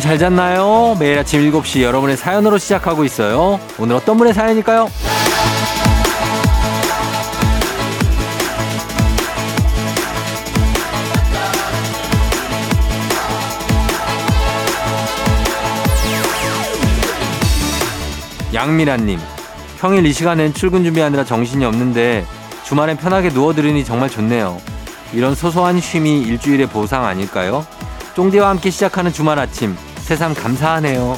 여러분 잘 잤나요? 매일 아침 7시 여러분의 사연으로 시작하고 있어요. 오늘 어떤 분의 사연일까요? 양미란님, 평일 이 시간엔 출근 준비하느라 정신이 없는데 주말엔 편하게 누워들으니 정말 좋네요. 이런 소소한 쉼이 일주일의 보상 아닐까요? 쫑디와 함께 시작하는 주말 아침, 세상 감사하네요.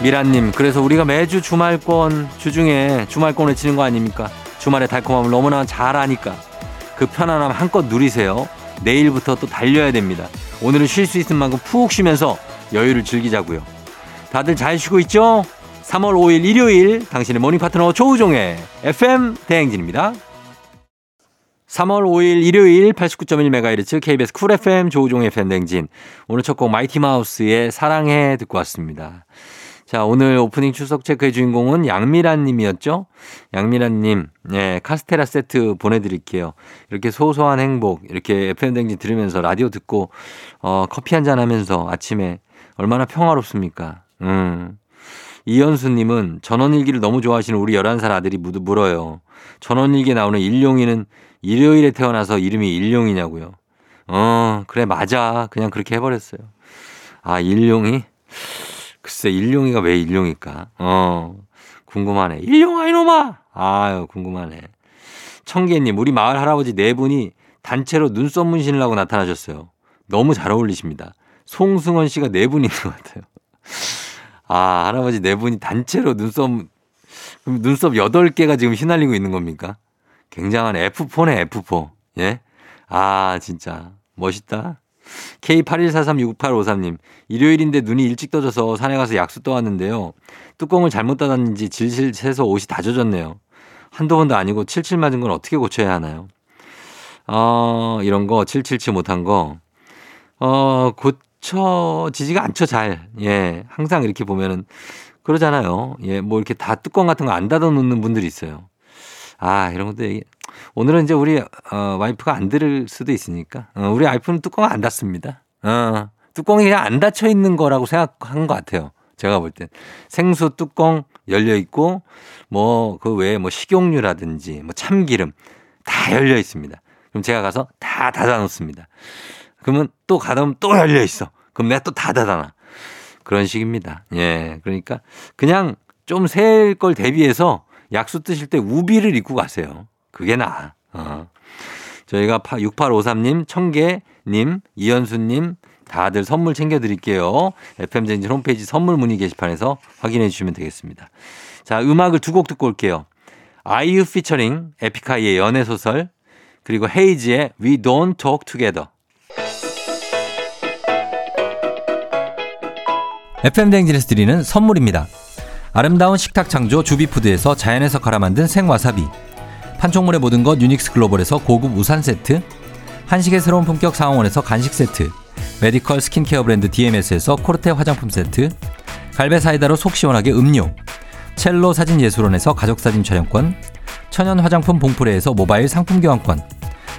미란님, 그래서 우리가 매주 주말권, 주중에 주말권을 치는 거 아닙니까? 주말의 달콤함을 너무나 잘 아니까. 그 편안함 한껏 누리세요. 내일부터 또 달려야 됩니다. 오늘은 쉴 수 있을 만큼 푹 쉬면서 여유를 즐기자고요. 다들 잘 쉬고 있죠? 3월 5일 일요일 당신의 모닝 파트너 조우종의 FM 대행진입니다. 3월 5일 일요일 89.1MHz KBS 쿨 FM 조우종의 FM 대행진. 오늘 첫 곡 마이티 마우스의 사랑해 듣고 왔습니다. 자, 오늘 오프닝 출석 체크의 주인공은 양미란 님이었죠? 양미란 님, 예, 카스테라 세트 보내드릴게요. 이렇게 소소한 행복, 이렇게 FM댕진 들으면서 라디오 듣고, 어, 커피 한 잔 하면서 아침에 얼마나 평화롭습니까? 음. 이현수 님은 전원일기를 너무 좋아하시는 우리 11살 아들이 물어요. 전원일기에 나오는 일용이는 일요일에 태어나서 이름이 일용이냐고요. 어, 그래, 맞아. 그냥 그렇게 해버렸어요. 아, 일용이? 글쎄, 일용이가 왜 일용일까? 어, 궁금하네. 일용아, 이놈아! 아유, 궁금하네. 청계님, 우리 마을 할아버지 네 분이 단체로 눈썹 문신을 하고 나타나셨어요. 너무 잘 어울리십니다. 송승헌 씨가 네분 있는 것 같아요. 아, 할아버지 네 분이 단체로 눈썹, 눈썹 8개가 지금 휘날리고 있는 겁니까? 굉장한 F4네, F4. 예? 아, 진짜. 멋있다. K81436853님, 일요일인데 눈이 일찍 떠져서 산에 가서 약수 떠왔는데요. 뚜껑을 잘못 닫았는지 질질 새서 옷이 다 젖었네요. 한두 번도 아니고 칠칠 맞은 건 어떻게 고쳐야 하나요? 어, 이런 거, 칠칠치 못한 거, 어, 고 쳐지지가 않죠, 잘. 예, 항상 이렇게 보면은, 그러잖아요. 예, 뭐 이렇게 다 뚜껑 같은 거 안 닫아 놓는 분들이 있어요. 아, 이런 것도 얘기. 오늘은 이제 우리 어, 와이프가 안 들을 수도 있으니까 어, 우리 와이프는 뚜껑을 안 닫습니다. 어, 뚜껑이 그냥 안 닫혀 있는 거라고 생각한 것 같아요. 제가 볼 땐 생수 뚜껑 열려 있고 뭐 그 외에 뭐 식용유라든지 뭐 참기름 다 열려 있습니다. 그럼 제가 가서 다 닫아 놓습니다. 그러면 또 가다 보면 또 열려 있어. 그럼 내가 또다 닫아놔. 그런 식입니다. 예. 그러니까 그냥 좀 셀 걸 대비해서 약수 뜨실 때 우비를 입고 가세요. 그게 나아. 어. 저희가 6853님, 청계님, 이현수님, 다들 선물 챙겨드릴게요. FM쟁진 홈페이지 선물 문의 게시판에서 확인해 주시면 되겠습니다. 자, 음악을 두 곡 듣고 올게요. 아이유 피처링 에픽하이의 연애소설, 그리고 헤이지의 We Don't Talk Together. FM쟁진에서 드리는 선물입니다. 아름다운 식탁 창조 주비푸드에서 자연에서 갈아 만든 생와사비. 판촉물의 모든 것 유닉스 글로벌에서 고급 우산 세트. 한식의 새로운 품격 상황원에서 간식 세트. 메디컬 스킨케어 브랜드 DMS에서 코르테 화장품 세트. 갈배 사이다로 속 시원하게 음료. 첼로 사진 예술원에서 가족사진 촬영권. 천연 화장품 봉프레에서 모바일 상품 교환권.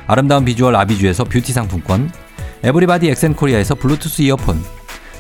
아름다운 비주얼 아비주에서 뷰티 상품권. 에브리바디 엑센코리아에서 블루투스 이어폰.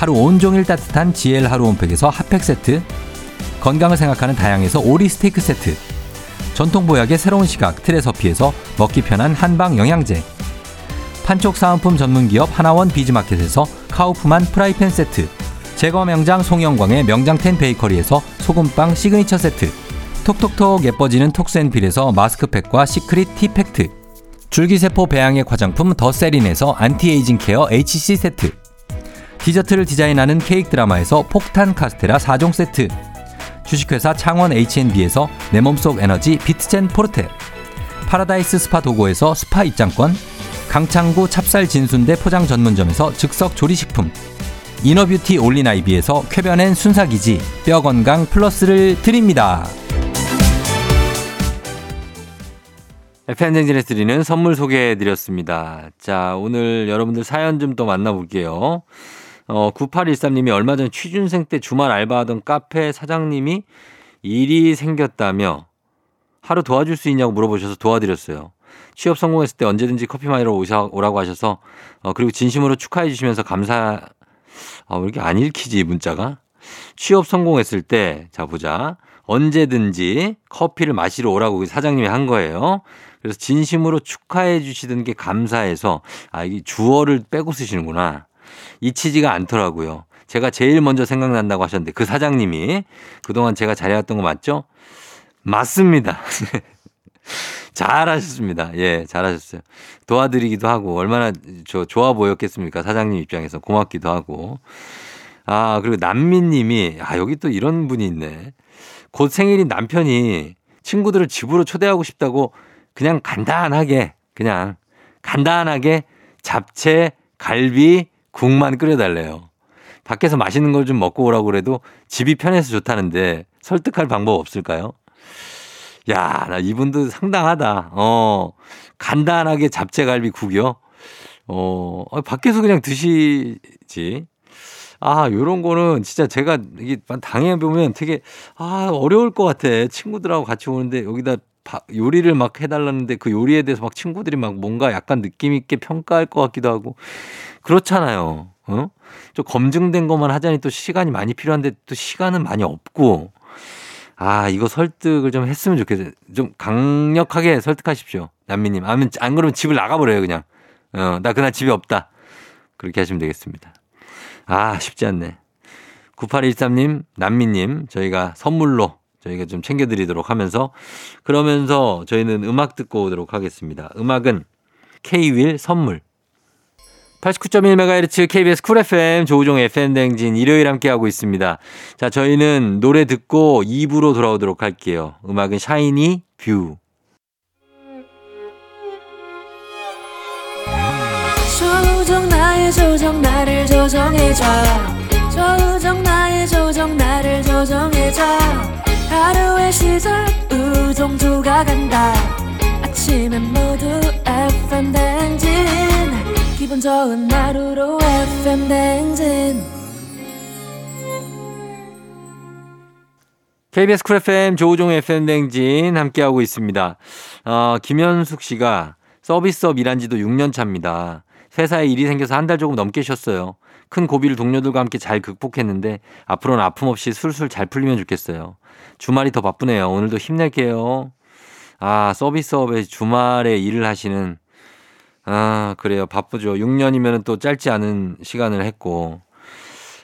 하루 온종일 따뜻한 GL 하루 온팩에서 핫팩 세트 건강을 생각하는 다양에서 오리 스테이크 세트 전통 보약의 새로운 시각 트레서피에서 먹기 편한 한방 영양제 판촉 사은품 전문 기업 하나원 비즈마켓에서 카우프만 프라이팬 세트 제과 명장 송영광의 명장텐 베이커리에서 소금빵 시그니처 세트 톡톡톡 예뻐지는 톡센필에서 마스크팩과 secret 티팩트 줄기세포 배양액 화장품 더 세린에서 anti-aging care HC 세트 디저트를 디자인하는 케이크 드라마에서 폭탄 카스테라 4종 세트 주식회사 창원 H&B에서 내 몸속 에너지 비트젠 포르테 파라다이스 스파 도고에서 스파 입장권, 강창구 찹쌀 진순대 포장 전문점에서 즉석 조리식품, inner beauty 올린아이비에서 쾌변엔 순삭이지 뼈 건강 플러스를 드립니다. 팬댕진에 드리는 선물 소개해 드렸습니다. 자, 오늘 여러분들 사연 좀또 만나볼게요. 어, 9813님이 얼마 전 취준생 때 주말 알바하던 카페 사장님이 일이 생겼다며 하루 도와줄 수 있냐고 물어보셔서 도와드렸어요. 취업 성공했을 때 언제든지 커피 마시러 오라고 하셔서 어, 그리고 진심으로 축하해 주시면서 감사 아, 왜 이렇게 안 읽히지 문자가? 취업 성공했을 때 자 보자. 언제든지 커피를 마시러 오라고 사장님이 한 거예요. 그래서 진심으로 축하해 주시던 게 감사해서 아 이게 주어를 빼고 쓰시는구나. 잊히지가 않더라고요. 제가 제일 먼저 생각난다고 하셨는데 그 사장님이 그동안 제가 잘해왔던 거 맞죠? 맞습니다. 잘하셨습니다. 예, 잘하셨어요. 도와드리기도 하고 얼마나 저 좋아 보였겠습니까? 사장님 입장에서 고맙기도 하고. 아, 그리고 남민님이 아 여기 또 이런 분이 있네. 곧 생일인 남편이 친구들을 집으로 초대하고 싶다고 그냥 간단하게 그냥 간단하게 잡채, 갈비, 국만 끓여달래요. 밖에서 맛있는 걸 좀 먹고 오라고 그래도 집이 편해서 좋다는데 설득할 방법 없을까요? 야, 나 이분도 상당하다. 어, 간단하게 잡채갈비 국이요? 어, 밖에서 그냥 드시지. 아, 요런 거는 진짜 제가 이게 당해보면 되게, 아, 어려울 것 같아. 친구들하고 같이 오는데 여기다 요리를 막 해달라는데 그 요리에 대해서 막 친구들이 막 뭔가 약간 느낌 있게 평가할 것 같기도 하고. 그렇잖아요. 어? 좀 검증된 것만 하자니 또 시간이 많이 필요한데 또 시간은 많이 없고. 아, 이거 설득을 좀 했으면 좋겠어요. 좀 강력하게 설득하십시오. 남미님. 안, 안 그러면 집을 나가버려요, 그냥. 어, 나 그날 집에 없다. 그렇게 하시면 되겠습니다. 아, 쉽지 않네. 9813님, 남미님, 저희가 선물로 저희가 좀 챙겨드리도록 하면서 그러면서 저희는 음악 듣고 오도록 하겠습니다. 음악은 K-윌 선물. 89.1MHz KBS 쿨 FM 조우종 FM 댕진 일요일 함께하고 있습니다. 자, 저희는 노래 듣고 2부로 돌아오도록 할게요. 음악은 샤이니 View. 조우종 나의 조정 나를 조정해줘 조우종 나의 조정 나를 조정해줘 하루의 시절 우종조가 간다 아침엔 모두 FM 댕진 기분 좋은 하루로 FM 댕진 KBS 쿨 FM 조우종 FM 댕진 함께하고 있습니다. 어, 김현숙 씨가 서비스업 일한 지도 6년 차입니다. 회사에 일이 생겨서 한 달 조금 넘게 쉬었어요. 큰 고비를 동료들과 함께 잘 극복했는데 앞으로는 아픔 없이 술술 잘 풀리면 좋겠어요. 주말이 더 바쁘네요. 오늘도 힘낼게요. 아, 서비스업에 주말에 일을 하시는 아, 그래요. 바쁘죠. 6년이면 또 짧지 않은 시간을 했고,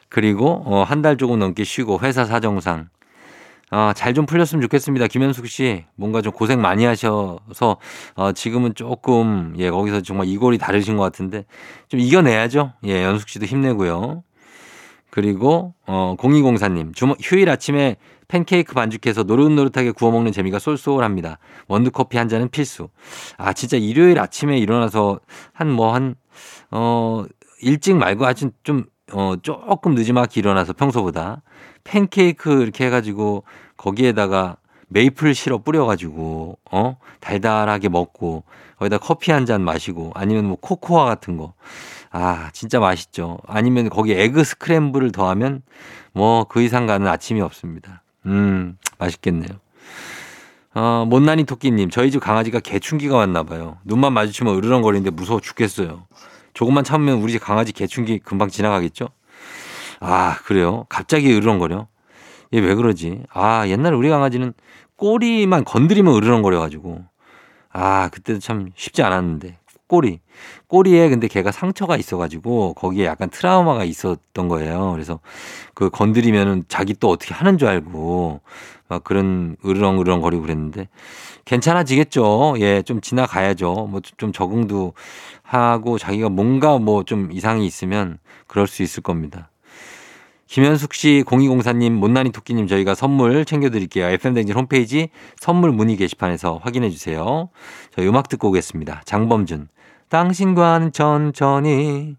그리고 어, 한 달 조금 넘게 쉬고 회사 사정상 아, 잘 좀 풀렸으면 좋겠습니다. 김현숙 씨. 뭔가 좀 고생 많이 하셔서 어, 지금은 조금 예, 거기서 정말 이골이 다르신 것 같은데 좀 이겨내야죠. 예, 연숙 씨도 힘내고요. 그리고 어, 0204님. 주 휴일 아침에 팬케이크 반죽해서 노릇노릇하게 구워 먹는 재미가 쏠쏠합니다. 원두커피 한 잔은 필수. 아, 진짜 일요일 아침에 일어나서 한 뭐 한, 어, 일찍 말고 아주 좀, 어, 조금 늦지막히 일어나서 평소보다 팬케이크 이렇게 해가지고 거기에다가 메이플 시럽 뿌려가지고, 어, 달달하게 먹고 거기다 커피 한 잔 마시고 아니면 뭐 코코아 같은 거. 아, 진짜 맛있죠. 아니면 거기 에그 스크램블을 더하면 뭐 그 이상 가는 아침이 없습니다. 음, 맛있겠네요. 어, 못난이 토끼님, 저희 집 강아지가 개충기가 왔나 봐요. 눈만 마주치면 으르렁거리는데 무서워 죽겠어요. 조금만 참으면 우리 집 강아지 개충기 금방 지나가겠죠? 아, 그래요? 갑자기 으르렁거려? 얘 왜 그러지? 아, 옛날에 우리 강아지는 꼬리만 건드리면 으르렁거려가지고. 아, 그때도 참 쉽지 않았는데. 꼬리. 꼬리에 근데 걔가 상처가 있어가지고 거기에 약간 트라우마가 있었던 거예요. 그래서 그 건드리면은 자기 또 어떻게 하는 줄 알고 막 그런 으르렁으르렁 거리고 그랬는데 괜찮아지겠죠. 예, 좀 지나가야죠. 뭐 좀 적응도 하고 자기가 뭔가 뭐 좀 이상이 있으면 그럴 수 있을 겁니다. 김현숙 씨, 0204님, 못난이 토끼님 저희가 선물 챙겨드릴게요. FM댕진 홈페이지 선물 문의 게시판에서 확인해 주세요. 저희 음악 듣고 오겠습니다. 장범준. 당신과는 천천히.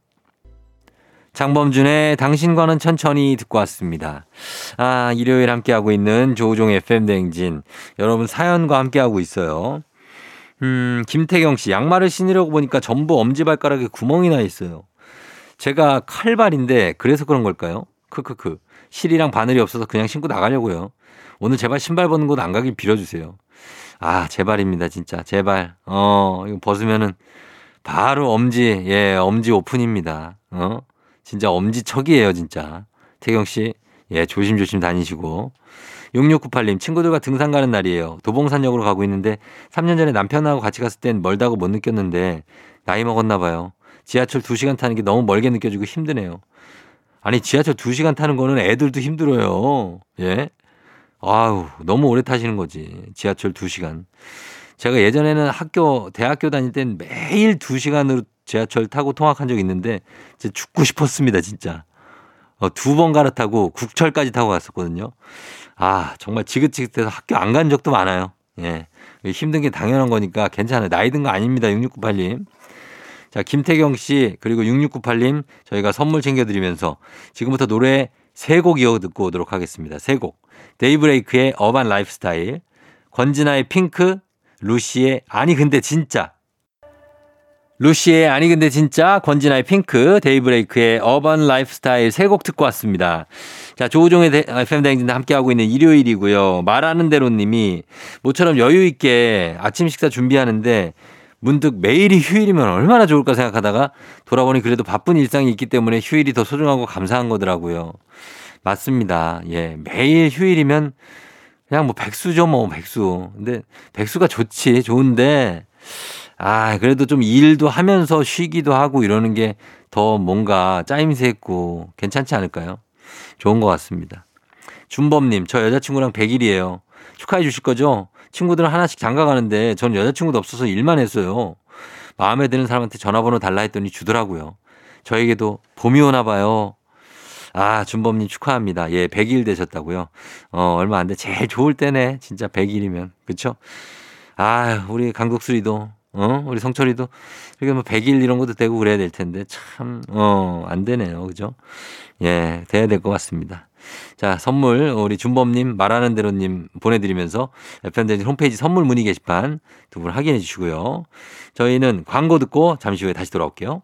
장범준의 당신과는 천천히 듣고 왔습니다. 아, 일요일 함께하고 있는 조우종의 FM댕진. 여러분 사연과 함께하고 있어요. 음, 김태경 씨, 양말을 신으려고 보니까 전부 엄지발가락에 구멍이 나 있어요. 제가 칼발인데 그래서 그런 걸까요? 크크크. 실이랑 바늘이 없어서 그냥 신고 나가려고요. 오늘 제발 신발 벗는 곳 안 가길 빌어주세요. 아, 제발입니다, 진짜. 제발. 어, 이거 벗으면은 바로 엄지, 예, 엄지 오픈입니다. 어? 진짜 엄지척이에요, 진짜. 태경 씨, 예, 조심조심 다니시고. 6698님, 친구들과 등산 가는 날이에요. 도봉산역으로 가고 있는데 3년 전에 남편하고 같이 갔을 땐 멀다고 못 느꼈는데 나이 먹었나 봐요. 지하철 2시간 타는 게 너무 멀게 느껴지고 힘드네요. 아니, 지하철 2시간 타는 거는 애들도 힘들어요. 예? 아우, 너무 오래 타시는 거지. 지하철 2시간. 제가 예전에는 학교, 대학교 다닐 땐 매일 2시간으로 지하철 타고 통학한 적 있는데 진짜 죽고 싶었습니다, 진짜. 어, 두 번 갈아타고 국철까지 타고 갔었거든요. 아, 정말 지긋지긋해서 학교 안 간 적도 많아요. 예. 힘든 게 당연한 거니까 괜찮아요. 나이 든 거 아닙니다. 6698님. 자, 김태경 씨, 그리고 6698님, 저희가 선물 챙겨드리면서 지금부터 노래 세 곡 이어 듣고 오도록 하겠습니다. 세 곡. 데이브레이크의 Urban Lifestyle, 권진아의 핑크, 루시의 아니 근데 진짜. 루시의 아니 근데 진짜, 권진아의 핑크, 데이브레이크의 Urban Lifestyle 세 곡 듣고 왔습니다. 자, 조우종의 FM 대행진과 함께하고 있는 일요일이고요. 말하는 대로 님이 모처럼 여유 있게 아침 식사 준비하는데 문득 매일이 휴일이면 얼마나 좋을까 생각하다가 돌아보니 그래도 바쁜 일상이 있기 때문에 휴일이 더 소중하고 감사한 거더라고요. 맞습니다. 예. 매일 휴일이면 그냥 뭐 백수죠, 뭐 백수. 근데 백수가 좋지, 좋은데 아, 그래도 좀 일도 하면서 쉬기도 하고 이러는 게 더 뭔가 짜임새 있고 괜찮지 않을까요? 좋은 것 같습니다. 준범님, 저 여자친구랑 100일이에요. 축하해 주실 거죠? 친구들은 하나씩 장가 가는데 전 여자친구도 없어서 일만 했어요. 마음에 드는 사람한테 전화번호 달라 했더니 주더라고요. 저에게도 봄이 오나 봐요. 아, 준범님 축하합니다. 예, 100일 되셨다고요. 어, 얼마 안 돼. 제일 좋을 때네. 진짜 100일이면. 그쵸? 아, 우리 강독수리도 어? 우리 성철이도 이게 뭐 100일 이런 것도 되고 그래야 될 텐데 참, 어, 안 되네요. 그죠? 예, 돼야 될 것 같습니다. 자, 선물 우리 준범님 말하는 대로님 보내드리면서 FM대진 홈페이지 선물 문의 게시판 두 분 확인해 주시고요. 저희는 광고 듣고 잠시 후에 다시 돌아올게요.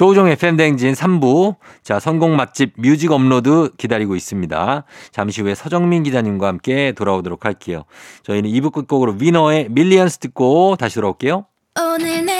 조우종의 팬댕진 3부. 자, 선곡 맛집 뮤직 업로드 기다리고 있습니다. 잠시 후에 서정민 기자님과 함께 돌아오도록 할게요. 저희는 2부 끝곡으로 위너의 Millions 듣고 다시 돌아올게요. 오늘 내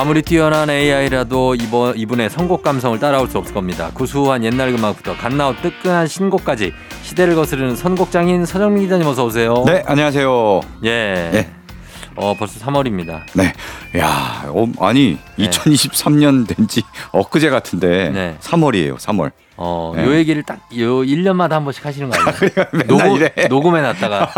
아무리 뛰어난 AI라도 이번, 이분의 선곡 감성을 따라올 수 없을 겁니다. 구수한 옛날 음악부터 갓나온 뜨끈한 신곡까지 시대를 거스르는 선곡장인 서정민 기자님 어서 오세요. 네, 안녕하세요. 예. 네. 어, 벌써 3월입니다. 네. 야, 어, 아니, 네. 2023년 된 지 엊그제 같은데 네. 3월이에요, 3월. 어, 네. 요 얘기를 딱 요 1년마다 한 번씩 하시는 거 아니에요? 녹음, 이래. 녹음해 놨다가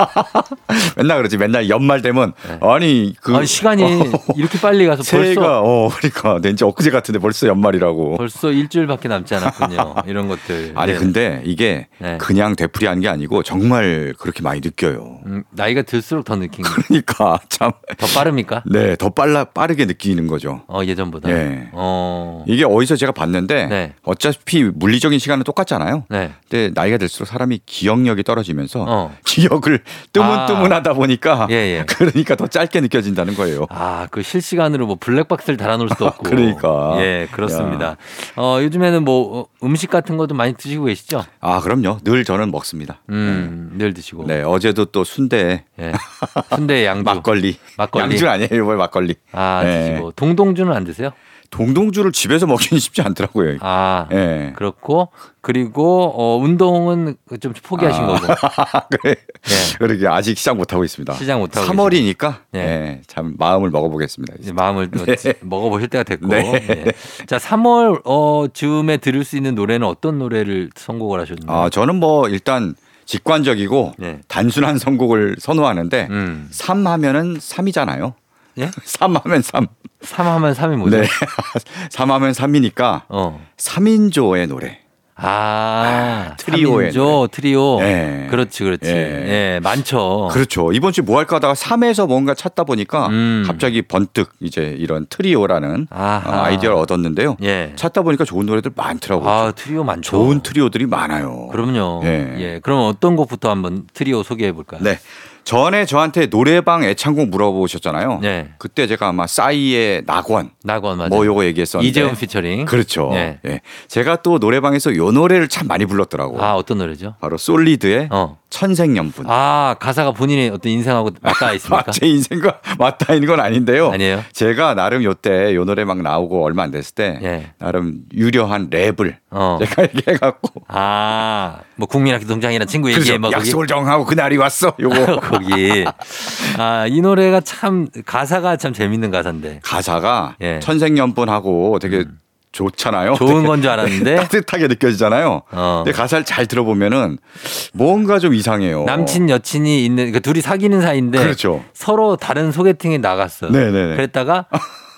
맨날 그러지. 맨날 연말 되면 아니 그 아니, 시간이 이렇게 빨리 가서 새해가 벌써 어 그러니까 왠지 엊그제 같은데 벌써 연말이라고. 벌써 일주일밖에 남지 않았군요. 이런 것들. 아니 네. 근데 이게 네. 그냥 되풀이하는 게 아니고 정말 그렇게 많이 느껴요. 음, 나이가 들수록 더 느낀 거. 그러니까 참 더 빠릅니까? 네, 더 빨라 빠르게 느끼는 거죠. 어, 예전보다. 예. 어. 이게 어디서 제가 봤는데 네. 어차피 물리적인 시간은 똑같잖아요. 네. 근데 나이가 들수록 사람이 기억력이 떨어지면서 어. 기억을 뜨문뜨문하다 보니까 예, 예. 그러니까 더 짧게 느껴진다는 거예요. 아, 그 실시간으로 뭐 블랙박스를 달아놓을 수도 없고. 그러니까. 예, 그렇습니다. 어, 요즘에는 뭐 어, 음식 같은 것도 많이 드시고 계시죠? 아 그럼요. 늘 저는 먹습니다. 음, 늘 드시고. 네, 어제도 또 순대 예. 순대 양주. 막걸리. 막걸리. 양주 아니에요, 뭘 막걸리. 아, 네. 드시고. 동동주는 안 드세요? 동동주를 집에서 먹기는 쉽지 않더라고요. 아. 예. 그렇고 그리고 어 운동은 좀 포기하신 아. 거고. 그래. 예. 그러게 아직 시작 못 하고 있습니다. 시작 못 하고 3월이니까 네. 예, 참 마음을 먹어보겠습니다. 이제 마음을 또 네. 먹어보실 때가 됐고. 네. 예. 자, 3월 어 즈음에 들을 수 있는 노래는 어떤 노래를 선곡을 하셨나요? 아 저는 뭐 일단 직관적이고 네. 단순한 선곡을 선호하는데 음. 삼 하면은 삼이잖아요 예? 삼 하면 삼 3하면 3이 뭐죠? 네. 삼 하면 삼이니까 어. 삼인조의 노래. 아, 트리오의 트리오, 노래. 트리오. 예. 그렇지, 그렇지. 예. 예, 많죠. 그렇죠. 이번 주에 뭐 할까 하다가 삼에서 뭔가 찾다 보니까 음. 갑자기 번뜩 이제 이런 트리오라는 아하. 어, 아이디어를 얻었는데요. 예. 찾다 보니까 좋은 노래들 많더라고요. 아, 트리오 많죠. 좋은 트리오들이 많아요. 그럼요. 예. 예. 그럼 어떤 곡부터 한번 트리오 소개해 볼까요? 네. 전에 저한테 노래방 애창곡 물어보셨잖아요. 네. 그때 제가 아마 싸이의 낙원 낙원 맞아요. 뭐 요거 얘기했었는데 이재훈 피처링. 그렇죠. 예. 예. 제가 또 노래방에서 요 노래를 참 많이 불렀더라고. 아, 어떤 노래죠? 바로 솔리드의 어. 천생연분. 아, 가사가 본인의 어떤 인생하고 맞닿아 있습니까? 제 인생과 맞닿아 있는 건 아닌데요. 아니에요? 제가 나름 요때 요 노래 막 나오고 얼마 안 됐을 때 예. 나름 유려한 랩을 어. 제가 얘기해갖고 아, 뭐 국민학교 동장이라는 친구 얘기해 그래서 뭐 약속을 정하고 그날이 왔어. 요거 거기. 아, 이 노래가 참 가사가 참 재밌는 가사인데. 가사가 예. 음. 천생연분하고 되게 좋잖아요. 좋은 건 줄 알았는데 따뜻하게 느껴지잖아요. 어. 근데 가사를 잘 들어보면은 뭔가 좀 이상해요. 남친 여친이 있는 그러니까 둘이 사귀는 사이인데 그렇죠. 서로 다른 소개팅에 나갔어. 네네네. 그랬다가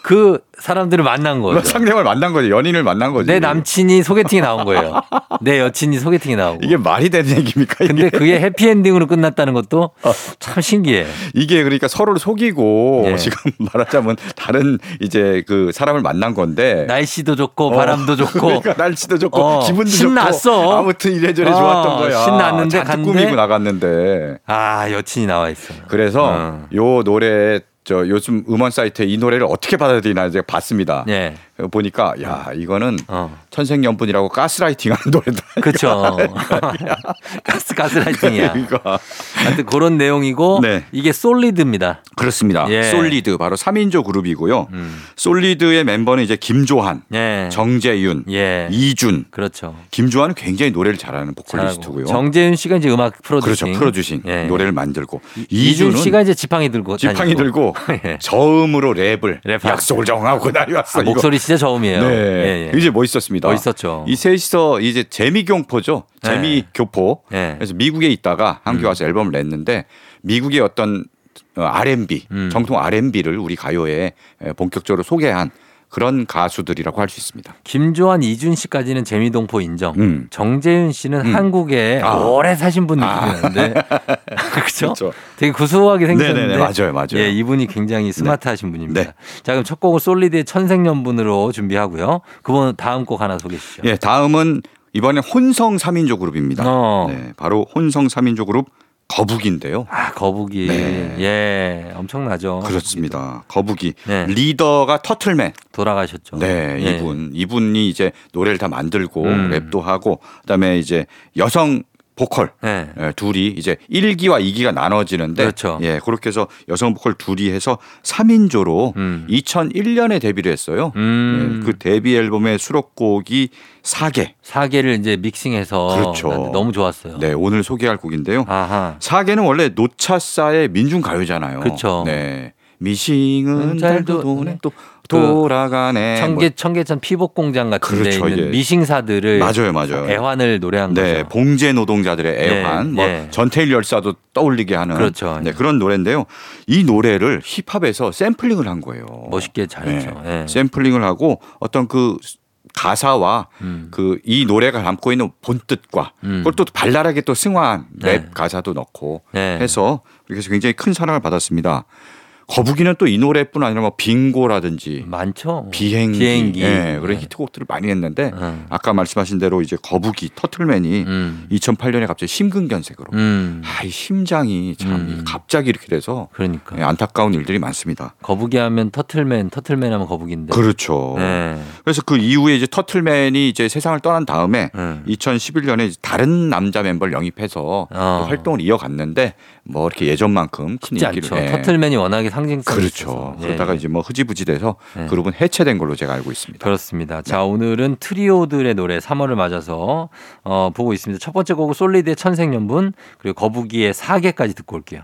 그 사람들을 만난 거죠. 상대방을 만난 거죠. 연인을 만난 거죠. 내 남친이 소개팅에 나온 거예요. 내 여친이 소개팅에 나오고. 이게 말이 되는 얘기입니까? 근데 이게? 그게 해피엔딩으로 끝났다는 것도 참 신기해. 이게 그러니까 서로를 속이고 예. 지금 말하자면 다른 이제 그 사람을 만난 건데 날씨도 좋고 어, 바람도 좋고 그러니까 날씨도 좋고 어, 기분도 신났어. 좋고 아무튼 이래저래 어, 좋았던 거야. 신났는데 갔는데 꾸미고 나갔는데 아 여친이 나와 있어. 그래서 어. 요 노래 저 요즘 음원 사이트에 이 노래를 어떻게 받아들이나 제가 봤습니다. 예. 보니까 야 이거는 어. 천생연분이라고 가스라이팅하는 노래다. 그렇죠. 가스 가스라이팅이야. 그러니까 하여튼 그런 내용이고 네. 이게 솔리드입니다. 그렇습니다. 예. 솔리드 바로 3인조 그룹이고요. 음. 솔리드의 멤버는 이제 김조한, 예. 정재윤, 예. 이준. 그렇죠. 김조한은 굉장히 노래를 잘하는. 보컬리스트고요. 정재윤 씨가 이제 음악 프로듀싱. 그렇죠. 프로듀싱 예. 노래를 만들고 이준 씨가 이제 지팡이 들고 지팡이 다니고. 들고 예. 저음으로 랩을 랩 약속을 정하고 그날이 왔어. 아. 목소리 진짜 저음이에요. 네. 예, 예. 이제 멋있었습니다. 멋있었죠. 이 셋이서 이제 재미교포죠. 네. 재미교포. 네. 그래서 미국에 있다가 한국에 와서 앨범을 냈는데 미국의 어떤 어, R&B, 음. 정통 R&B를 우리 가요에 에, 본격적으로 소개한 그런 가수들이라고 할 수 있습니다. 김조한, 이준 씨까지는 재미동포 인정. 음. 정재윤 씨는 한국에 아. 오래 사신 분 느낌이었는데. 그렇죠? 그렇죠. 되게 구수하게 생겼는데. 네네네, 맞아요, 맞아요. 예, 이분이 굉장히 스마트하신 분입니다. 네. 자, 그럼 첫 곡은 솔리드의 천생연분으로 준비하고요. 그분 다음 곡 하나 소개해 주시죠. 예, 다음은 이번엔 혼성 3인조 그룹입니다. 어. 네, 바로 혼성 3인조 그룹 거북인데요. 아, 거북이. 네. 예, 엄청나죠. 그렇습니다. 거북이 네. 리더가 터틀맨. 돌아가셨죠. 네, 예. 이분 이분이 이제 노래를 다 만들고 음. 랩도 하고 그다음에 이제 여성 보컬 네. 예, 둘이 이제 1기와 2기가 나눠지는데 그렇죠. 예, 그렇게 해서 여성 보컬 둘이 해서 3인조로 음. 2001년에 데뷔를 했어요. 음. 예, 그 데뷔 앨범의 수록곡이 4개. 사계를 이제 믹싱해서 그렇죠. 난 너무 좋았어요. 네, 오늘 소개할 곡인데요. 아하. 사계는 원래 노차사의 민중 가요잖아요. 그쵸. 네. 미싱은 음, 잘도 잘도 도네 또 돌아가네. 청계 청계천 피복 공장 같은 데 그렇죠, 있는 예. 미싱사들을 뭐. 맞아요, 맞아요. 애환을 노래한 네, 거죠. 봉제 노동자들의 애환, 네, 뭐 네. 전태일 열사도 떠올리게 하는 그렇죠. 네, 그런 노래인데요. 이 노래를 힙합에서 샘플링을 한 거예요. 멋있게 잘했죠. 네. 예. 샘플링을 하고 어떤 그 가사와 음. 그이 노래가 담고 있는 본뜻과 음. 그걸 또 발랄하게 또 승화한 랩 네. 가사도 넣고 네. 해서 그래서 굉장히 큰 사랑을 받았습니다. 거북이는 또 이 노래뿐 아니라 뭐 빙고라든지 많죠. 비행기, 비행기. 예, 그런 네. 히트곡들을 많이 했는데 음. 아까 말씀하신 대로 이제 거북이 터틀맨이 음. 2008년에 갑자기 심근경색으로 음. 아, 이 심장이 참 음. 갑자기 이렇게 돼서 그러니까 예, 안타까운 일들이 많습니다. 거북이 하면 터틀맨, 터틀맨 하면 거북인데. 그렇죠. 네. 그래서 그 이후에 이제 터틀맨이 이제 세상을 떠난 다음에 음. 2011년에 다른 남자 멤버를 영입해서 어. 또 활동을 이어갔는데 뭐 이렇게 예전만큼 큰 인기를 않죠. 예. 터틀맨이 워낙에 상징성이 그렇죠. 예, 그러다가 예. 이제 뭐 흐지부지 돼서 네. 그룹은 해체된 걸로 제가 알고 있습니다. 그렇습니다. 자, 오늘은 트리오들의 노래 3월을 맞아서 어, 보고 있습니다. 첫 번째 곡은 솔리드의 천생연분 그리고 거북이의 사계까지 듣고 올게요.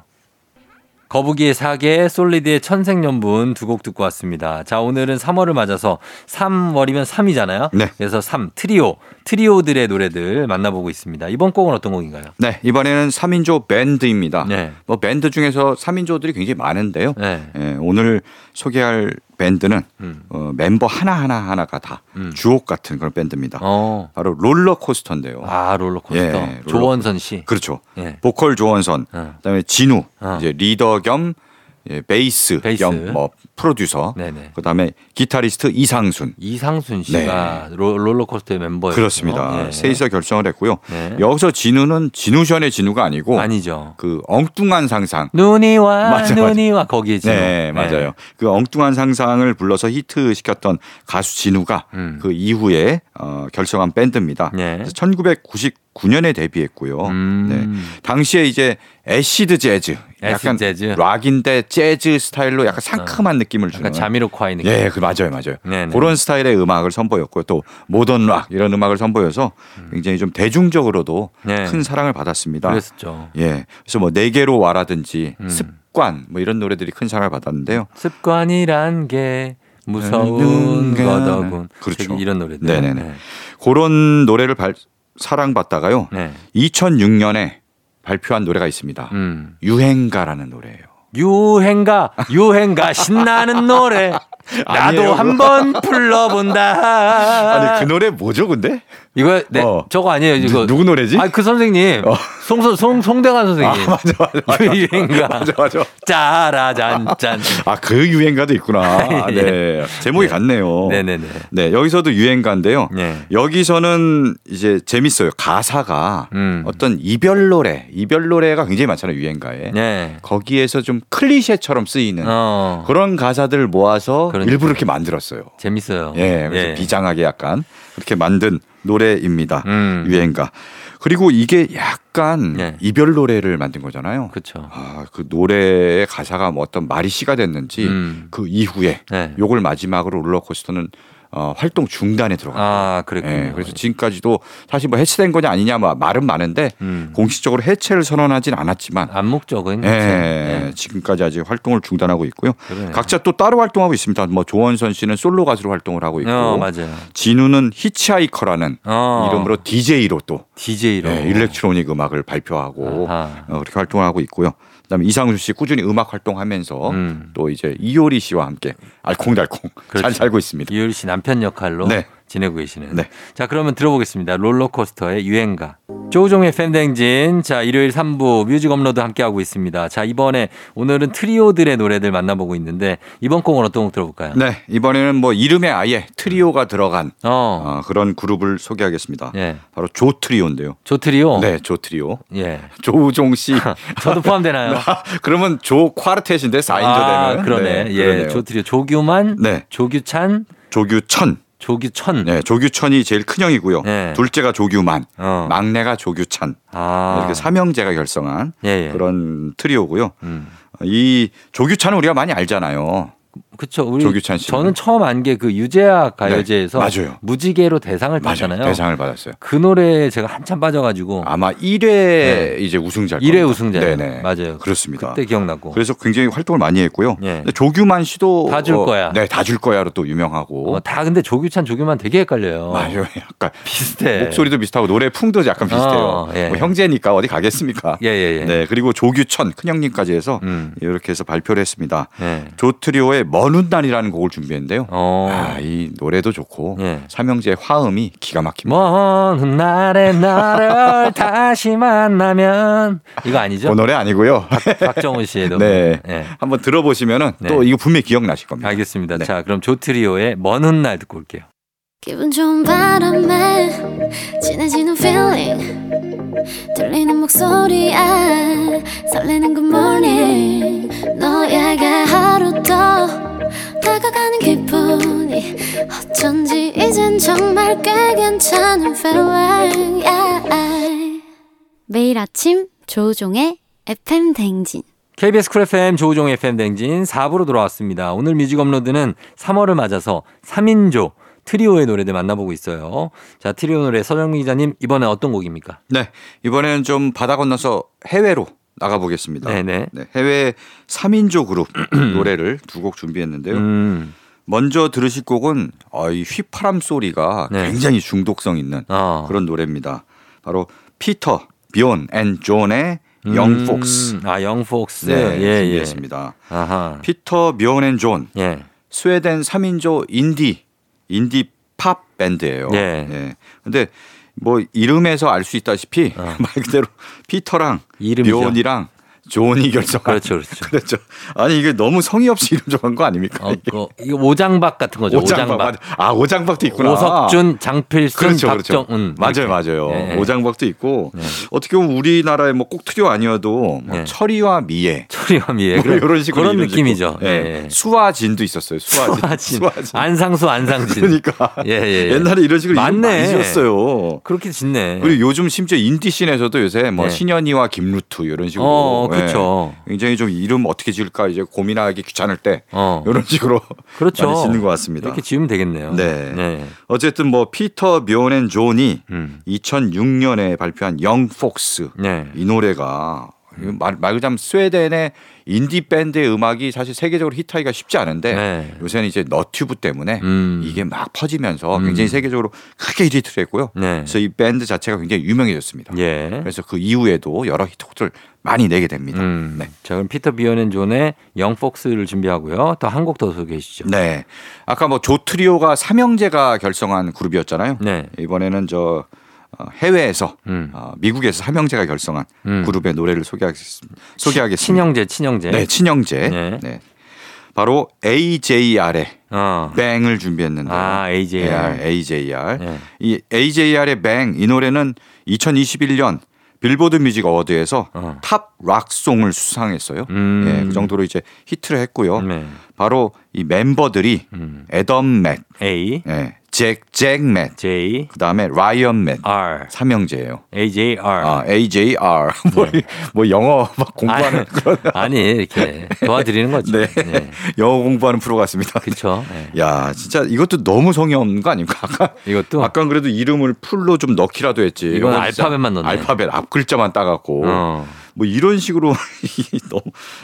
거북이의 사계, 솔리드의 천생연분 두 곡 듣고 왔습니다. 자, 오늘은 3월을 맞아서 3월이면 3이잖아요. 네. 그래서 3 트리오, 트리오들의 노래들 만나보고 있습니다. 이번 곡은 어떤 곡인가요? 네, 이번에는 3인조 밴드입니다. 네. 뭐 밴드 중에서 3인조들이 굉장히 많은데요. 네. 예, 오늘 소개할 밴드는 음. 어, 멤버 하나 하나 하나가 다 음. 주옥 같은 그런 밴드입니다. 어. 바로 롤러코스터인데요. 아, 롤러코스터. 예, 롤러코스터. 조원선 씨. 그렇죠. 예. 보컬 조원선, 어. 그다음에 지누, 어. 이제 리더 겸 예, 베이스, 베이스. 겸뭐 프로듀서, 네네. 그다음에 기타리스트 이상순. 이상순 씨가 롤- 롤러코스터의 멤버예요. 네. 그렇습니다. 예. 셋이서 결성을 했고요. 네. 여기서 지누는 지누션의 지누가 아니고 아니죠. 그 엉뚱한 상상. 눈이 와, 맞아, 맞아. 눈이 와 거기에 지금. 네, 맞아요. 그 엉뚱한 상상을 불러서 히트 시켰던 가수 지누가 음. 그 이후에 어, 결성한 밴드입니다. 네. 그래서 1999년에 데뷔했고요. 음. 네. 당시에 이제 acid 재즈, 약간 재즈. 락인데 재즈 스타일로 약간 상큼한 느낌을 주는. 약간 자미로콰이 느낌. 예, 그 맞아요, 맞아요. 네네. 그런 스타일의 음악을 선보였고요. 또 모던 락 이런 음악을 선보여서 굉장히 좀 대중적으로도 네. 큰 사랑을 받았습니다. 그랬었죠. 예, 그래서 뭐 내게로 와라든지 음. 습관 뭐 이런 노래들이 큰 사랑을 받았는데요. 습관이란 게 무서운 눈가. 거더군. 그렇죠. 이런 노래들. 네네네. 네. 그런 노래를 발- 사랑받다가요. 네. 2006년에 발표한 노래가 있습니다. 음. 유행가라는 노래예요. 유행가, 유행가 신나는 노래. 나도 한번 불러본다. 아니 그 노래 뭐죠, 근데? 이거 네, 어. 저거 아니에요. 이거 누, 구 노래지? 아, 그 선생님. 어. 송송 송 송대관 선생님. 아, 맞아, 맞아, 맞아. 유행가. 맞아, 맞아. 짜라잔짠. 아, 그 유행가도 있구나. 아, 네. 제목이 같네요. 네네네. 네, 여기서도 유행가인데요. 네. 여기서는 이제 재밌어요. 가사가 음. 어떤 이별 노래, 이별 노래가 굉장히 많잖아요, 유행가에. 네. 거기에서 좀 클리셰처럼 쓰이는 어. 그런 가사들을 모아서 그러니까. 일부러 이렇게 만들었어요. 재밌어요. 예, 그래서 예. 비장하게 약간 그렇게 만든 노래입니다. 음. 유행가. 그리고 이게 약간 네. 이별 노래를 만든 거잖아요. 그렇죠. 아, 그 노래의 가사가 뭐 어떤 말이 씨가 됐는지 음. 그 이후에 네. 요걸 마지막으로 롤러코스터는 어, 활동 중단에 들어갔어요. 아, 그랬군요. 예, 그래서 지금까지도 사실 뭐 해체된 거냐 아니냐 뭐 말은 많은데 음. 공식적으로 해체를 선언하진 않았지만 암묵적은 예. 네. 지금까지 아직 활동을 중단하고 있고요. 그러네요. 각자 또 따로 활동하고 있습니다. 뭐 조원선 씨는 솔로 가수로 활동을 하고 있고 어, 맞아요. 지누는 히치하이커라는 어. 이름으로 DJ로 또 DJ로. 예, 일렉트로닉 음악을 발표하고 아하. 어, 그렇게 활동을 하고 있고요. 그다음에 이상순 씨 꾸준히 음악 활동하면서 음. 또 이제 이효리 씨와 함께 알콩달콩 잘 그렇죠. 살고 있습니다. 이효리 씨 남편 역할로 네. 지내고 계시는. 네. 자, 그러면 들어보겠습니다. 롤러코스터의 유행가. 조우종의 팬댕진. 자, 일요일 3부 뮤직 업로드 함께하고 있습니다. 자, 이번에 오늘은 트리오들의 노래들 만나보고 있는데 이번 곡은 어떤 곡 들어볼까요? 네 이번에는 뭐 이름에 아예 트리오가 들어간 어. 어, 그런 그룹을 소개하겠습니다. 예. 바로 조트리오인데요. 조트리오. 네, 조트리오. 예. 조우종 씨. 저도 포함되나요? 그러면 조 quartet인데 4인조 아, 되면. 그러네. 네, 예. 조트리오. 조규만, 네. 조규찬, 조규천. 조규천. 네, 조규천이 제일 큰 형이고요. 네. 둘째가 조규만, 어. 막내가 조규찬. 아. 이렇게 삼형제가 결성한 예, 예. 그런 트리오고요. 음. 이 조규찬은 우리가 많이 알잖아요. 그쵸. 우리 조규찬 씨. 저는 처음 안 게 그 유재하 가요제에서 네, 맞아요. 무지개로 대상을. 탔잖아요. 대상을 받았어요. 그 노래에 제가 한참 빠져가지고 아마 1회 이제 우승자. 1회 우승자. 네네. 맞아요. 그렇습니다. 그때 기억나고. 그래서 굉장히 활동을 많이 했고요. 예. 근데 조규만 씨도 다줄 어, 거야. 네, 다 줄 거야로 또 유명하고. 어, 다 근데 조규찬 조규만 되게 헷갈려요. 맞아요. 약간 비슷해. 목소리도 비슷하고 노래 풍도 약간 비슷해요. 어, 예. 뭐 형제니까 어디 가겠습니까? 예예예. 네, 그리고 조규천 큰형님까지 해서 음. 이렇게 해서 발표를 했습니다. 예. 조트리오의 먼 훗날이라는 곡을 준비했는데요. 어. 아, 이 노래도 좋고 예. 삼형제의 화음이 기가 막힙니다. 먼 훗날에 나를 다시 만나면 이거 아니죠? 그 노래 아니고요. 박정훈 씨의 노래. 네. 예. 한번 들어보시면은 네. 또 이거 분명히 기억나실 겁니다. 알겠습니다. 네. 자, 그럼 조트리오의 먼 훗날 듣고 올게요. 기분 좋은 바람에 진해지는 feeling 들리는 목소리에 설레는 good morning 너에게 하루 더 다가가는 기분이 어쩐지 이젠 정말 꽤 괜찮은 feeling yeah. 매일 아침 조우종의 FM 대행진 KBS Cool FM 조우종의 FM 대행진 4부로 돌아왔습니다. 오늘 music upload는 3월을 맞아서 3인조 트리오의 노래들 만나보고 있어요. 자, 트리오 노래 서정민 기자님 이번에 어떤 곡입니까? 네. 이번에는 좀 바다 건너서 해외로 나가보겠습니다. 네네. 네, 해외 3인조 그룹 노래를 두 곡 준비했는데요. 음. 먼저 들으실 곡은 어, 이 휘파람 소리가 네. 굉장히 중독성 있는 어. 그런 노래입니다. 바로 Peter, Bjorn and John의 Young Folks. 음. 아, Young Folks. 네, 예, 예. 준비했습니다. 아하. Peter, Bjorn and John. 예. 스웨덴 3인조 인디 인디 팝 밴드예요. 예. 근데 뭐 이름에서 알 수 있다시피 어. 말 그대로 피터랑 이름이죠. 비온이랑 존이 결성한 그렇죠, 그렇죠. 그렇죠. 아니 이게 너무 성의 없이 이름 정한 거 아닙니까? 어, 이게? 그, 이거 오장박 같은 거죠. 오장박. 맞아. 아 오장박도 있구나. 오석준, 장필순, 그렇죠, 그렇죠. 박정운. 맞아요, 이렇게. 맞아요. 예, 예. 오장박도 있고 네. 어떻게 보면 우리나라의 뭐 꼭 트리오 아니어도 뭐 네. 철이와 미애 철이와 미애 뭐 이런 식으로 그런 이름. 느낌이죠. 예. 예. 수와진도 있었어요. 수와진. 수와진. 안상수, 안상진. 그러니까 예, 예, 예. 옛날에 이런 식으로 이름 맞네. 많이 지었어요. 그렇게 짓네. 그리고 요즘 심지어 인디 scene에서도 요새 뭐 네. 신현희와 김루트 이런 식으로 어, 예. 그렇죠. 굉장히 좀 이름 어떻게 지을까 이제 고민하기 귀찮을 때 어. 이런 식으로 그렇죠. 많이 짓는 것 같습니다. 이렇게 지으면 되겠네요. 네. 어쨌든 뭐 피터 묘넨 존이 음. 2006년에 발표한 Young Folks 네. 이 노래가 말, 말하자면 스웨덴의 인디 밴드의 음악이 사실 세계적으로 히트하기가 쉽지 않은데 네. 요새는 이제 너튜브 때문에 음. 이게 막 퍼지면서 음. 굉장히 세계적으로 크게 히트를 했고요. 네. 그래서 이 밴드 자체가 굉장히 유명해졌습니다. 예. 그래서 그 이후에도 여러 히트곡들 많이 내게 됩니다. 음. 네. 자, 그럼 Peter Bjorn and John의 Young Folks를 준비하고요. 또 한 곡 더 소개해 주시죠. 네. 아까 뭐 조트리오가 삼형제가 결성한 그룹이었잖아요. 네. 이번에는 저 어, 해외에서 음. 어, 미국에서 삼형제가 결성한 음. 그룹의 노래를 소개하겠습니다. 소개하겠습니다. 친형제, 친형제. 네, 친형제. 네. 네. 바로 AJR의 어. Bang을 준비했는데. 아, AJR. 네, AJR. 네. 이 AJR의 Bang 이 노래는 2021년 Billboard Music Award에서 어. Top Rock Song을 수상했어요. 음. 예, 그 정도로 이제 히트를 했고요. 네. 바로 이 멤버들이 음. 에덤 맷, A, 예, 잭, 잭 맷, J, 그 다음에 라이언 맷 R, 삼형제예요. AJR. 아, AJR 뭐, 뭐 영어 막 공부하는 아니, 그런 아니, 이렇게 도와드리는 거죠. 네. 영어 공부하는 프로 같습니다. 그렇죠. 네. 야, 진짜 이것도 너무 성의 없는 거 아닙니까? 아까 이것도 아까 그래도 이름을 풀로 좀 넣기라도 했지. 이건 알파벳만 넣네. 알파벳 앞 글자만 따갖고 어. 뭐 이런 식으로 너무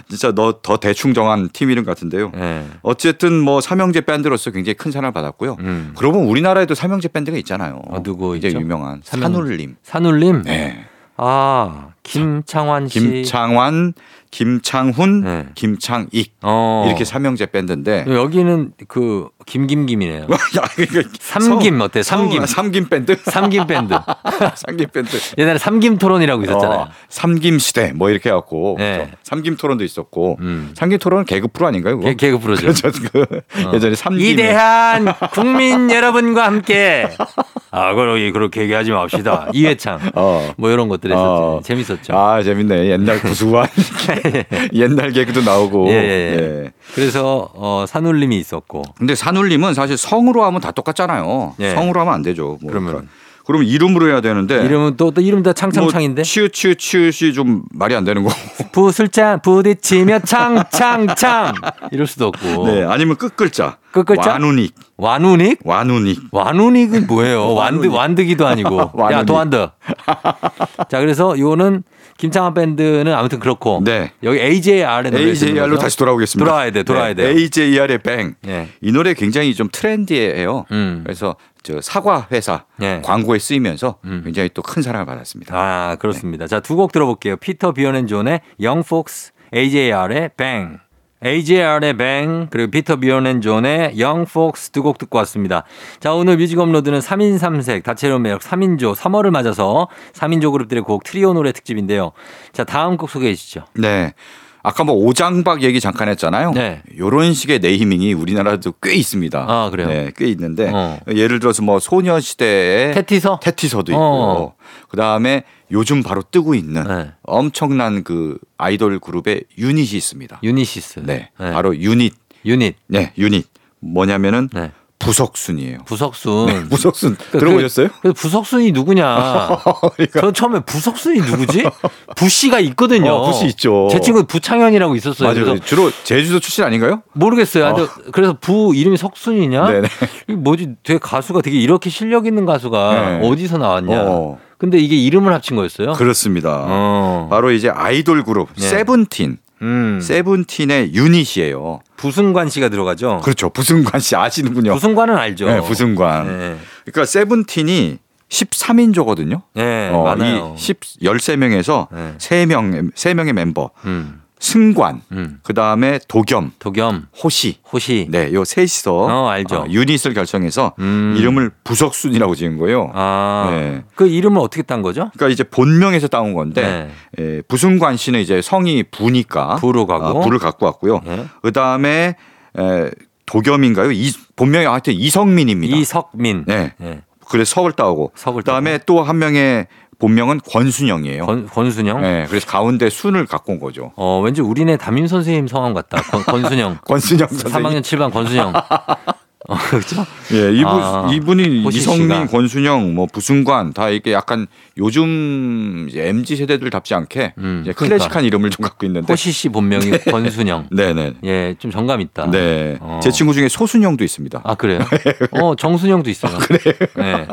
진짜 너 더 대충 정한 팀 이름 같은데요. 네. 어쨌든 뭐 삼형제 밴드로서 굉장히 큰 사랑을 받았고요. 음. 그러고 보면 우리나라에도 삼형제 밴드가 있잖아요. 어, 누구 있죠? 유명한 산울림. 산울림. 네. 아, 김창완 씨. 김창완, 김창훈, 네. 김창익 어. 이렇게 삼형제 밴드인데 여기는 그 김김김이네요. 삼김 성- 어때? 삼김. 성- 삼김 밴드? 삼김 밴드. 삼김 밴드. 옛날에 삼김 토론이라고 있었잖아요. 어, 삼김 시대 뭐 이렇게 해갖고 네. 그렇죠. 삼김 토론도 있었고 음. 삼김 토론은 개그 프로 아닌가요? 그거? 개, 개그 프로죠. 그렇죠. 그 예전에 삼김 이대한 국민 여러분과 함께 아, 그러 그렇게 얘기하지 맙시다. 이회창. 어. 뭐 이런 것들 했었죠. 어. 재밌었죠. 아 재밌네. 옛날 구수한 옛날 개그도 나오고. 예, 예, 예. 예. 그래서 어, 산울림이 있었고. 근데 산울림은 사실 성으로 하면 다 똑같잖아요. 예. 성으로 하면 안 되죠. 뭐 그러면? 그러니까 그러면 이름으로 해야 되는데 이름은 또, 또 이름 다 창창창인데. 뭐 치읓 치읓 치읓이 좀 말이 안 되는 거고. 부술자 부딪히며 창창창 이럴 수도 없고. 네, 아니면 끝글자. 끝글자? 완훈익. 완훈익? 완훈익. 완훈익은 뭐예요? 완득. 완득이도 아니고. 야. 도완득. 자 그래서 요거는 김창완 밴드는 아무튼 그렇고. 네. 여기 AJR의 노래 AJR로 다시 돌아오겠습니다. 돌아와야 돼, 돌아와야 돼요. AJR의 Bang. 예. 이 노래 굉장히 좀 trendy해요. 음. 그래서 저 사과 회사 예. 광고에 쓰이면서 음. 굉장히 또 큰 사랑을 받았습니다. 아 그렇습니다. 자 두 곡 들어볼게요. Peter Bjorn and John의 Young Folks, AJR의 Bang. AJR의 Bang 그리고 Peter Bjorn and John의 Young Folks 두 곡 듣고 왔습니다. 자 오늘 music upload는 3인 3색 다채로운 매력 3인조 3월을 맞아서 3인조 그룹들의 곡 트리오 노래 특집인데요. 자 다음 곡 소개해 주시죠. 네. 아까 뭐 오장박 얘기 잠깐 했잖아요. 네. 요런 식의 naming이 우리나라도 꽤 있습니다. 아, 그래요? 네, 꽤 있는데 어. 예를 들어서 뭐 소녀시대의 태티서? 태티서도 있고 어. 그다음에 요즘 바로 뜨고 있는 네. 엄청난 그 아이돌 그룹의 유닛이 있습니다. 유니시스. 네. 바로 유닛. 유닛. 네, 유닛. 뭐냐면은 네. 부석순이에요. 부석순. 부석순 그- 들어보셨어요? 그 부석순이 누구냐? 그러니까 저 처음에 부석순이 누구지? 부씨가 있거든요. 어, 부씨 있죠. 제 친구 부창현이라고 있었어요. 맞아요. 주로 제주도 출신 아닌가요? 모르겠어요. 하여튼 그래서 부 이름이 석순이냐? 네네. 뭐지? 되게 가수가 되게 이렇게 실력 있는 가수가 네. 어디서 나왔냐? 어, 근데 이게 이름을 합친 거였어요? 그렇습니다. 어. 바로 이제 아이돌 그룹 네. 세븐틴. 음. 세븐틴의 유닛이에요. 부승관 씨가 들어가죠. 그렇죠. 부승관 씨 아시는군요. 부승관은 알죠. 네, 부승관. 네. 그러니까 세븐틴이 13인조거든요. 네, 어, 많아요. 이 10, 13명에서 네. 3명, 3명의 멤버. 음. 승관, 음. 그 다음에 도겸, 도겸, 호시. 호시. 네, 요 셋이서 어, 알죠. 유닛을 결성해서 음. 이름을 부석순이라고 지은 거예요. 아. 네. 그 이름을 어떻게 딴 거죠? 그러니까 이제 본명에서 따온 건데 에, 부승관 씨는 이제 성이 부니까 부로 가고. 아, 부를 갖고 왔고요. 네. 그 다음에 에, 도겸인가요? 이, 본명이 하여튼 이성민입니다. 이석민. 네. 네. 그래서 석을 따오고 석을 그다음에 또 한 명의 본명은 권순영이에요. 권, 권순영. 네, 그래서 가운데 순을 갖고 온 거죠. 어, 왠지 우리네 담임 선생님 성함 같다. 권, 권순영. 권순영 선생님. 3학년 7반 권순영. 어, 그렇죠? 예, 이분 아, 이분이 이성민. 권순영, 뭐 부승관 다 이게 약간 요즘 MZ 세대들답지 않게 음, 이제 그러니까. 클래식한 이름을 좀 갖고 있는데. 호시 씨 본명이 권순영. 네네. 예, 좀 정감 있다. 네. 어. 제 친구 중에 소순영도 있습니다. 아, 그래요? 어, 정순영도 있어요. 그래. 네.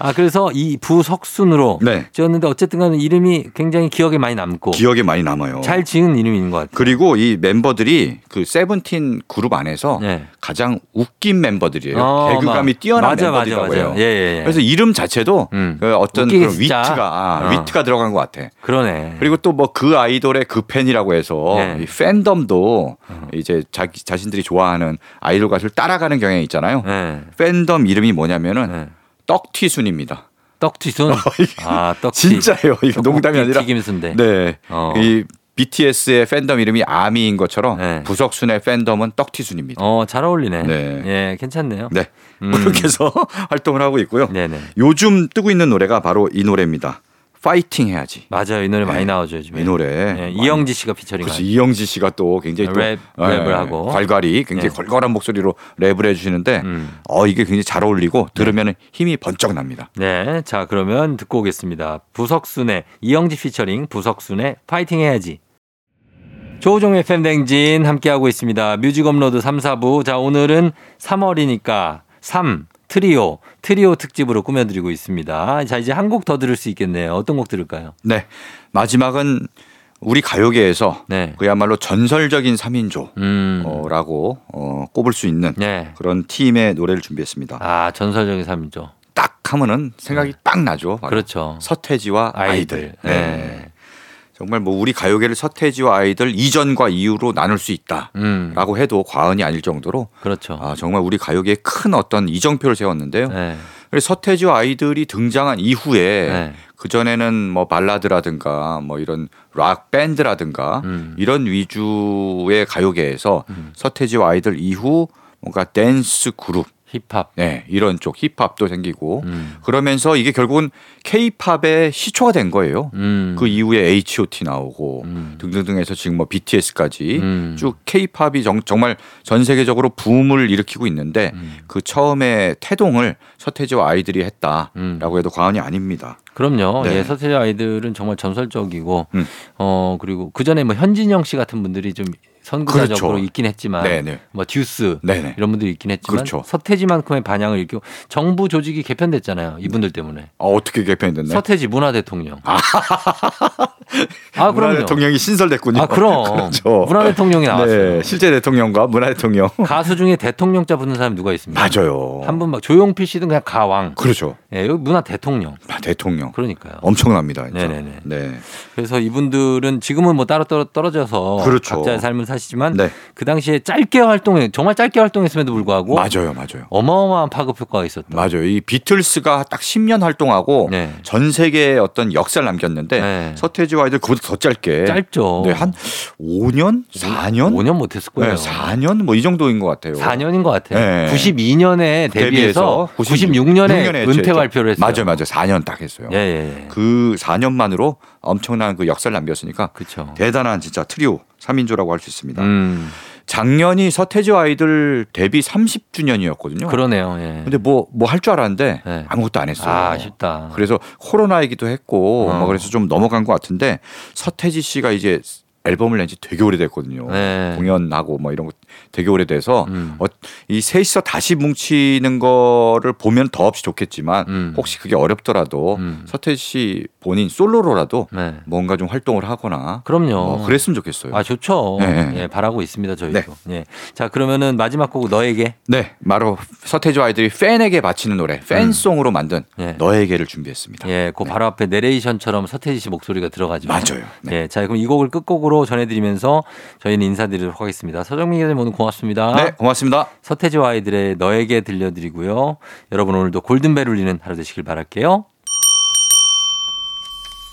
아, 그래서 이 부석순으로 네. 지었는데 어쨌든 간에 이름이 굉장히 기억에 많이 남고 기억에 많이 남아요. 잘 지은 이름인 것 같아요. 그리고 이 멤버들이 그 세븐틴 그룹 안에서 네. 가장 웃긴 멤버 들이에요. 어, 개그감이 막- 뛰어난 맞아, 맞아, 멤버들이라고 맞아. 해요. 예, 예, 예. 그래서 이름 자체도 음. 그 어떤 그런 진짜. 위트가 아, 어. 위트가 들어간 것 같아. 그러네. 그리고 또 뭐 그 아이돌의 그 팬이라고 해서 네. 이 팬덤도 이제 자기 자신들이 좋아하는 아이돌 가수를 따라가는 경향이 있잖아요. 네. 팬덤 이름이 뭐냐면은 네. 떡튀순입니다. 떡튀순. 아, 떡튀. 진짜예요. 이거 농담이 아니라. 튀김순대. 네. 어. 이 BTS의 팬덤 이름이 아미인 것처럼 네. 부석순의 팬덤은 떡튀순입니다. 어, 잘 어울리네. 네. 예, 괜찮네요. 네. 음. 그렇게 해서 활동을 하고 있고요. 네네. 요즘 뜨고 있는 노래가 바로 이 노래입니다. 파이팅 해야지. 맞아요. 이 노래 많이 네. 나오죠, 요즘에. 이 노래. 예, 이영지 씨가 피처링. 그렇죠. 이영지 씨가 또 굉장히 또 랩, 예, 랩을 하고. 괄괄이 굉장히 네. 걸걸한 목소리로 랩을 해 주시는데 음. 어 이게 굉장히 잘 어울리고 들으면 힘이 번쩍 납니다. 네. 자, 그러면 듣고 오겠습니다. 부석순의 이영지 피처링 부석순의 파이팅 해야지. 조종의 팬댕진 함께하고 있습니다. 뮤직 업로드 3, 4부. 자, 오늘은 3월이니까 3 트리오, 트리오 특집으로 꾸며드리고 있습니다. 자, 이제 한 곡 더 들을 수 있겠네요. 어떤 곡 들을까요? 네 마지막은 우리 가요계에서 네. 그야말로 전설적인 3인조라고 음. 어, 꼽을 수 있는 네. 그런 팀의 노래를 준비했습니다. 아, 전설적인 3인조. 딱 하면은 생각이 딱 나죠. 그렇죠. 서태지와 아이들. 아이들. 네. 네. 정말 뭐 우리 가요계를 서태지와 아이들 이전과 이후로 나눌 수 있다라고 음. 해도 과언이 아닐 정도로 그렇죠. 아, 정말 우리 가요계에 큰 어떤 이정표를 세웠는데요. 네. 그래서 서태지와 아이들이 등장한 이후에 네. 그 전에는 뭐 발라드라든가 뭐 이런 락 밴드라든가 음. 이런 위주의 가요계에서 음. 서태지와 아이들 이후 뭔가 댄스 그룹 힙합. 네, 이런 쪽 힙합도 생기고 음. 그러면서 이게 결국은 K-팝의 시초가 된 거예요. 음. 그 이후에 H.O.T 나오고 음. 등등등해서 지금 뭐 BTS까지 음. 쭉 K-팝이 정, 말 전 세계적으로 붐을 일으키고 있는데 음. 그 처음에 태동을 서태지와 아이들이 했다라고 음. 해도 과언이 아닙니다. 그럼요. 네. 예, 서태지 아이들은 정말 전설적이고, 음. 어 그리고 그 전에 뭐 현진영 씨 같은 분들이 좀 선구자적으로 그렇죠. 있긴 했지만, 네네. 뭐 듀스 네네. 이런 분들이 있긴 했지만, 그렇죠. 서태지만큼의 반향을 일으키고 정부 조직이 개편됐잖아요. 이분들 때문에. 아, 어떻게 개편이 됐나요? 서태지 문화 대통령. 아, 문화 그럼요. 대통령이 신설됐군요. 아, 그럼. 그렇죠. 문화 대통령이 나왔어요. 네, 실제 대통령과 문화 대통령. 가수 중에 대통령자 붙는 사람이 누가 있습니까? 맞아요. 한 분 막 조용필 씨든 그냥 가왕. 그렇죠. 예, 여기 문화 대통령. 아, 대통령. 그러니까요. 엄청납니다. 네네네. 네. 그래서 이분들은 지금은 뭐 따로 떨어- 떨어져서 그렇죠. 각자의 삶을 사시지만 네. 그 당시에 짧게 활동해 정말 짧게 활동했음에도 불구하고 맞아요, 맞아요. 어마어마한 파급 효과가 있었다. 맞아요. 이 비틀스가 딱 10년 활동하고 네. 전 세계에 어떤 역사를 남겼는데 네. 서태지와 아이들 그보다 더 짧게 짧죠. 네, 한 5년, 4년, 5년 못했을 거예요. 네, 4년 뭐 이 정도인 것 같아요. 4년인 것 같아요. 네. 92년에 데뷔해서 96년에 96 년에 은퇴 했죠. 발표를 했어요. 맞아요, 맞아요. 4년 딱 했어요. 예, 예. 예. 그 4년만으로 엄청난 그 역사를 남겼으니까 그렇죠. 대단한 진짜 트리오 3인조라고 할 수 있습니다. 음. 작년이 서태지와 아이들 데뷔 30주년이었거든요. 그러네요. 예. 근데 뭐 뭐 할 줄 알았는데 네. 아무것도 안 했어요. 아, 아쉽다. 그래서 코로나이기도 했고 어. 뭐 그래서 좀 넘어간 것 같은데 서태지 씨가 이제 앨범을 낸 지 되게 오래됐거든요. 네. 공연하고 뭐 이런 거 되게 오래돼서 음. 어, 이 셋이서 다시 뭉치는 거를 보면 더없이 좋겠지만 음. 혹시 그게 어렵더라도 음. 서태지 씨 본인 솔로로라도 네. 뭔가 좀 활동을 하거나 그럼요. 뭐 그랬으면 좋겠어요. 아 좋죠. 네. 예, 바라고 있습니다 저희도. 예. 자 그러면은 마지막 곡 너에게. 네, 바로 서태지와 아이들이 팬에게 바치는 노래, 팬송으로 만든 예. 너에게를 준비했습니다. 예, 그 바로 앞에 내레이션처럼 서태지 씨 목소리가 들어가죠. 맞아요. 네. 예, 자 그럼 이 곡을 끝곡으로 전해드리면서 저희는 인사드리도록 하겠습니다. 서정민 기자님 오늘 고맙습니다. 네, 고맙습니다. 서태지와 아이들의 너에게 들려드리고요. 여러분 오늘도 골든벨 울리는 하루 되시길 바랄게요.